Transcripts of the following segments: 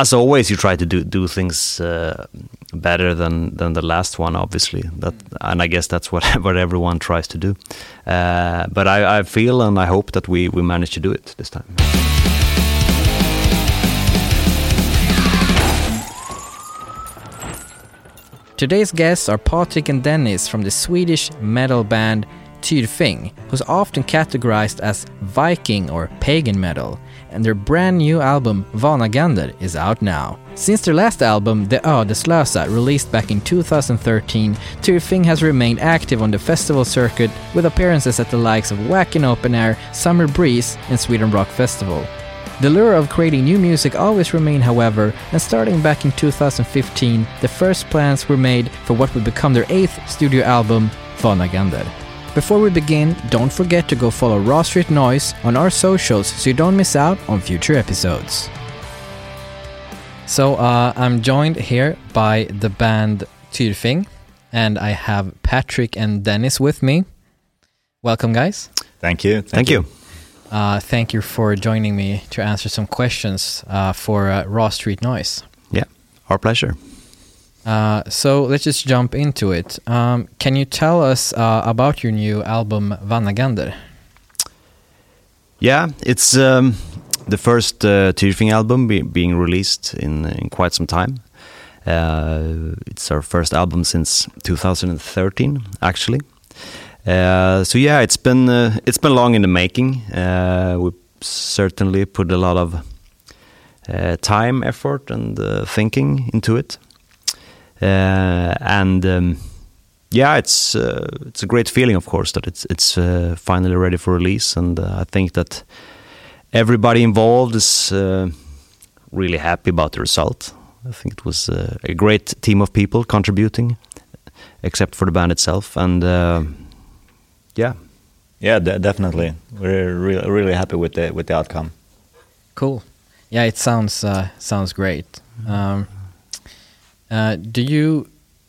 as always, you try to do do things uh, better than than the last one, obviously. That, and I guess that's what what everyone tries to do. Uh, but I, I feel and I hope that we we manage to do it this time. Today's guests are Patrik and Dennis from the Swedish metal band Tyrfing, was often categorized as Viking or pagan metal, and their brand new album Vanagandr is out now. Since their last album, The Ödeslösa, released back in 2013, Tyrfing has remained active on the festival circuit with appearances at the likes of Wacken Open Air, Summer Breeze, and Sweden Rock Festival. The lure of creating new music always remained, however, and starting back in 2015, the first plans were made for what would become their eighth studio album, Vanagandr. Before we begin, don't forget to go follow Raw Street Noise on our socials so you don't miss out on future episodes. So uh, I'm joined here by the band Tyrfing, and I have Patrik and Dennis with me. Welcome, guys. Thank you. Thank, Thank you. Uh, thank you for joining me to answer some questions uh, for uh, Raw Street Noise. Yeah, our pleasure. Uh, so let's just jump into it. Um, can you tell us uh, about your new album Vanagandr? Yeah, it's um, the first uh, Tyrfing album be being released in, in quite some time. Uh, it's our first album since 2013, actually. Uh, so yeah, it's been uh, it's been long in the making. Uh, we certainly put a lot of time, effort, and thinking into it. Uh, and um, yeah, it's uh, it's a great feeling, of course, that it's it's uh, finally ready for release. And I think that everybody involved is really happy about the result. I think it was a great team of people contributing, except for the band itself, and yeah, yeah, de definitely. We're really really happy with the with the outcome. Cool. Yeah, it sounds uh, sounds great. Um, uh, do you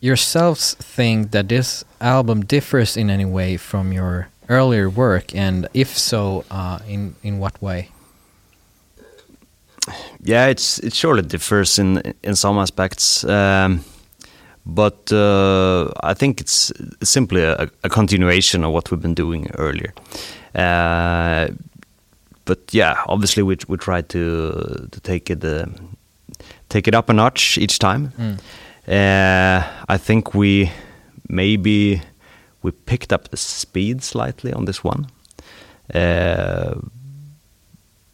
yourselves think that this album differs in any way from your earlier work, and if so, uh, in in what way? Yeah, it's it surely differs in in some aspects. Um, but uh, I think it's simply a, a, continuation of what we've been doing earlier. Uh, but yeah, obviously we we try to to take it uh, take it up a notch each time. Mm. I think we maybe we picked up the speed slightly on this one. Uh,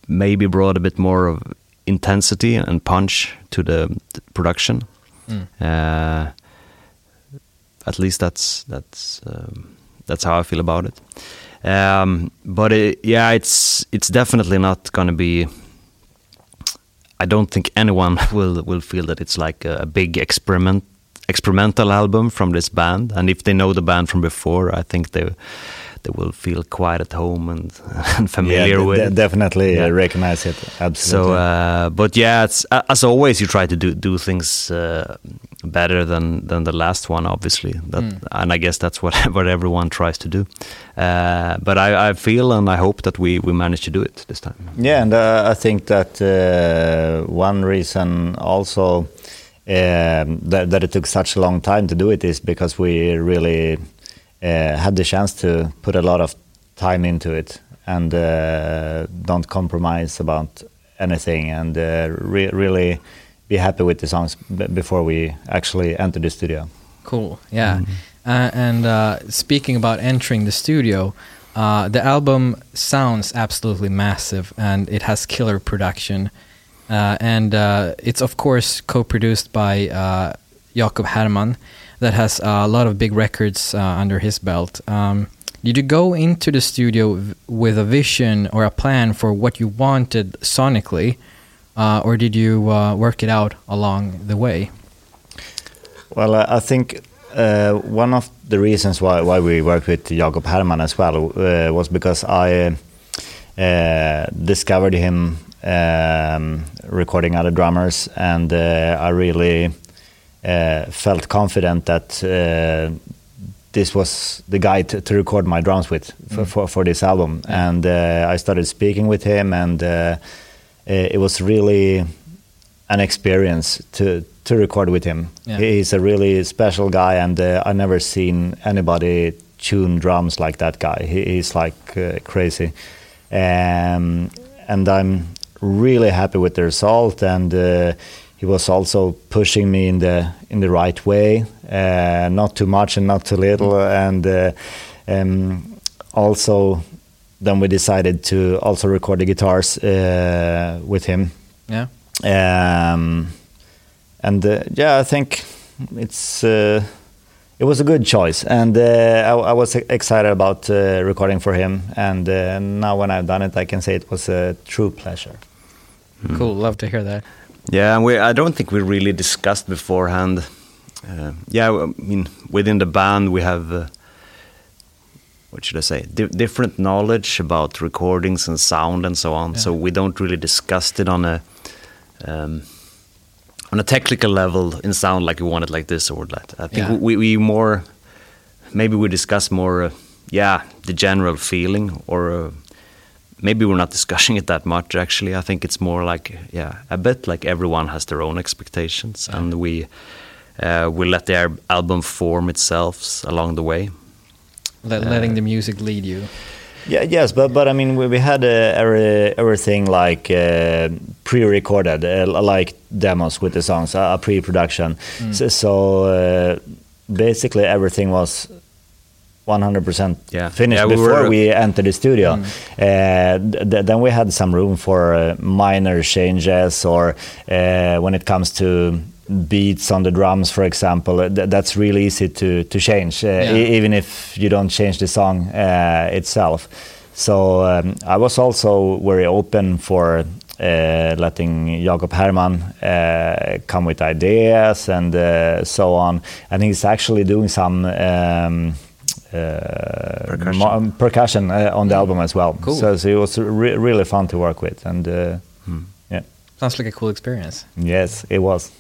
maybe brought a bit more of intensity and punch to the, the production. Mm. Uh, at least that's that's um, that's how I feel about it. Um, but it, yeah, it's it's definitely not going to be. I don't think anyone will will feel that it's like a, a big experiment experimental album from this band. And if they know the band from before, I think they they will feel quite at home and, and familiar yeah, with it. Definitely yeah. recognize it. Absolutely. So, uh, but yeah, it's as always, you try to do do things uh, better than than the last one, obviously. That, mm. and I guess that's what what everyone tries to do. Uh, but I, I, feel and I hope that we we manage to do it this time. Yeah, and uh, I think that uh, one reason also. Um, that, that it took such a long time to do it is because we really uh, had the chance to put a lot of time into it and uh, don't compromise about anything and uh, re really be happy with the songs before we actually enter the studio. Cool, yeah. Mm -hmm. and uh, speaking about entering the studio, uh, the album sounds absolutely massive and it has killer production. and it's, of course, co produced by Jakob Herrmann that has a lot of big records uh, under his belt. Um, did you go into the studio with a vision or a plan for what you wanted sonically, uh, or did you uh, work it out along the way? Well, I think uh, one of the reasons why, why we worked with Jakob Herrmann as well uh, was because I uh, discovered him um, recording other drummers, and I really uh, felt confident that uh, this was the guy to, to, record my drums with for, mm. for, for, this album. And uh, I started speaking with him, and it was really an experience to to record with him. Yeah. He's a really special guy, and uh, I never seen anybody tune drums like that guy. He, he's like uh, crazy, um, and I'm really happy with the result. And uh, he was also pushing me in the in the right way, uh, not too much and not too little, and uh, um, also then we decided to also record the guitars uh, with him. Yeah. Um, and uh, yeah, I think it's uh, it was a good choice, and uh, I, I was excited about uh, recording for him. And uh, now when I've done it, I can say it was a true pleasure. Cool. Love to hear that. Yeah, we I don't think we really discussed beforehand. Uh, yeah, I mean within the band we have uh, what should I say? Di- different knowledge about recordings and sound and so on. So we don't really discuss it on a um, on a technical level in sound like we want it like this or that. I think Yeah. we we more maybe we discuss more. Uh, yeah, the general feeling or. Uh, maybe we're not discussing it that much actually i think it's more like yeah a bit like everyone has their own expectations and we uh, we let the album form itself along the way Let, letting the music lead you. Yeah, yes, but but I mean, we, we had uh, every, everything like uh, pre-recorded, uh, like demos with the songs, a uh, pre-production. So, so uh, basically, everything was 100% Yeah. finished Yeah, we before were- we entered the studio. Uh, th- then we had some room for uh, minor changes, or uh, when it comes to beats on the drums, for example, th- that's really easy to to change, Yeah. e- even if you don't change the song uh, itself. So um, I was also very open for uh, letting Jakob Herrmann uh, come with ideas and uh, so on. I think he's actually doing some. Um, Percussion. mo- percussion uh, on the album as well. Cool. So, so it was re- really fun to work with, and uh, yeah, Sounds like a cool experience. yes, it was.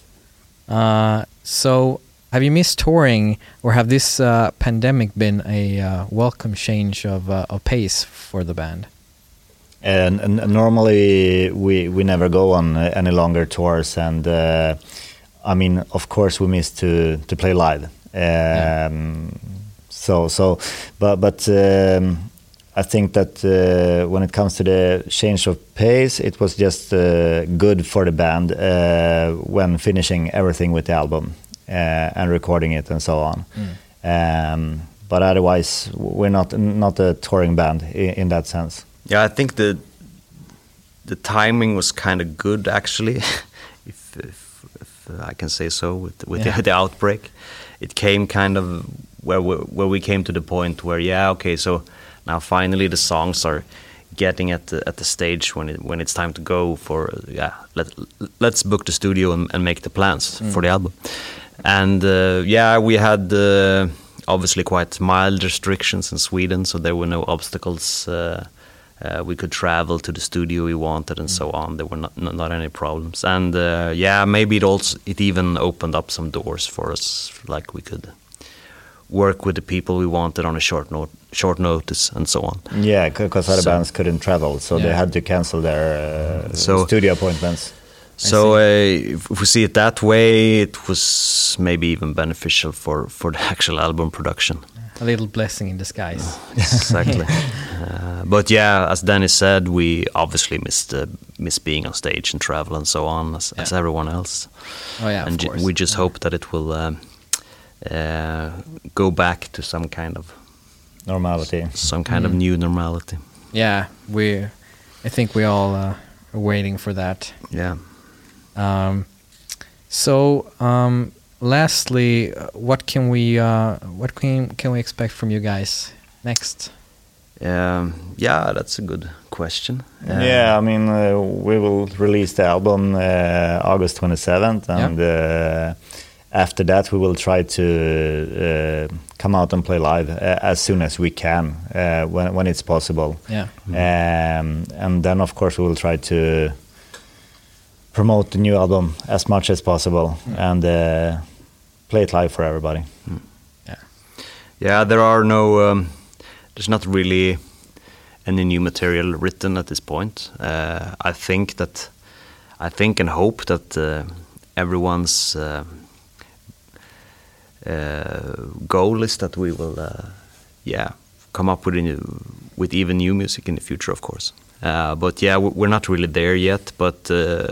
Uh, so, have you missed touring, or have this uh, pandemic been a uh, welcome change of, uh, of pace for the band? And, and normally we we never go on uh, any longer tours, and uh, I mean, of course, we miss to to play live. Um, So so, but but um, I think that uh, when it comes to the change of pace, it was just uh, good for the band uh, when finishing everything with the album uh, and recording it and so on. Um, but otherwise, we're not not a touring band in, in that sense. yeah i think the the timing was kind of good actually if, if, if i can say so with with Yeah. the, the outbreak it came kind of where we, where we came to the point where yeah okay so now finally the songs are getting at the at the stage when it when it's time to go for yeah let let's book the studio and, and make the plans for the album and uh, yeah we had uh, obviously quite mild restrictions in Sweden so there were no obstacles uh, uh, we could travel to the studio we wanted and so on. There were not not, not any problems, and uh, yeah, maybe it also it even opened up some doors for us. Like we could work with the people we wanted on a short note, short notice, and so on. Yeah, because other So- bands couldn't travel, so they had to cancel their uh, So- studio appointments. So uh, if if we see it that way, it was maybe even beneficial for for the actual album production. A little blessing in disguise. exactly. uh, but yeah, as Dennis said, we obviously missed uh, miss being on stage and travel and so on, as, as everyone else. Oh yeah, of and ju- course. we just hope that it will um, go back to some kind of Normality. some kind of Mm. new normality. Yeah, we. I think we all uh, are waiting for that. Yeah. Um, so, um, lastly, uh, what can we uh, what can can we expect from you guys next? Um, yeah, that's a good question. Uh, yeah, I mean, uh, we will release the album uh, August 27th, and uh, after that, we will try to uh, come out and play live uh, as soon as we can uh, when, when it's possible. Yeah, Um, and then, of course, we will try to promote the new album as much as possible and uh, play it live for everybody. yeah, Yeah, there are no. Um, there's not really any new material written at this point. Uh, I think that I think and hope that uh, everyone's uh, goal is that we will, uh, yeah, come up with new, with even new music in the future, of course. Uh, but yeah, we- we're not really there yet. But uh,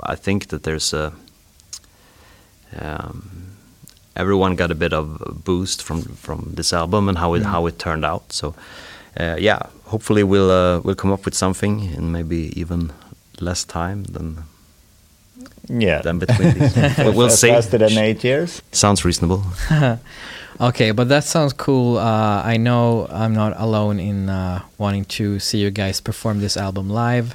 I think that there's a um, everyone got a bit of a boost from from this album and how it how it turned out. So uh, yeah, hopefully we'll uh, we'll come up with something in maybe even less time than Yeah. than between these. We'll- we'll see. Faster than eight years. Sounds reasonable. Okay, but that sounds cool. Uh, I know I'm not alone in uh, wanting to see you guys perform this album live,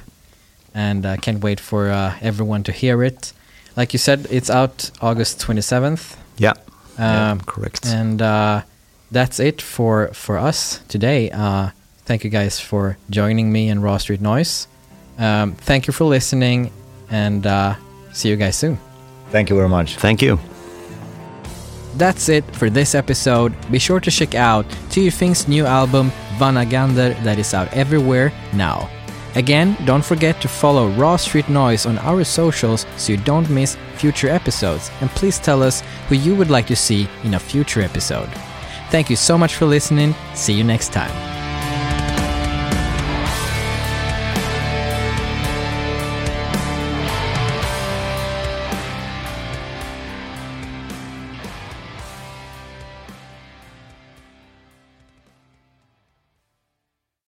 and I can't wait for uh, everyone to hear it. Like you said, it's out August 27th. Yeah, yeah, Um, correct. And uh, that's it for for us today. Uh, thank you guys for joining me in Raw Street Noise. Um, thank you for listening, and uh, see you guys soon. Thank you very much. Thank you. That's it for this episode. Be sure to check out Tyrfing's new album Vanagandr that is out everywhere now. Again, don't forget to follow Raw Street Noise on our socials so you don't miss future episodes. And please tell us who you would like to see in a future episode. Thank you so much for listening. See you next time.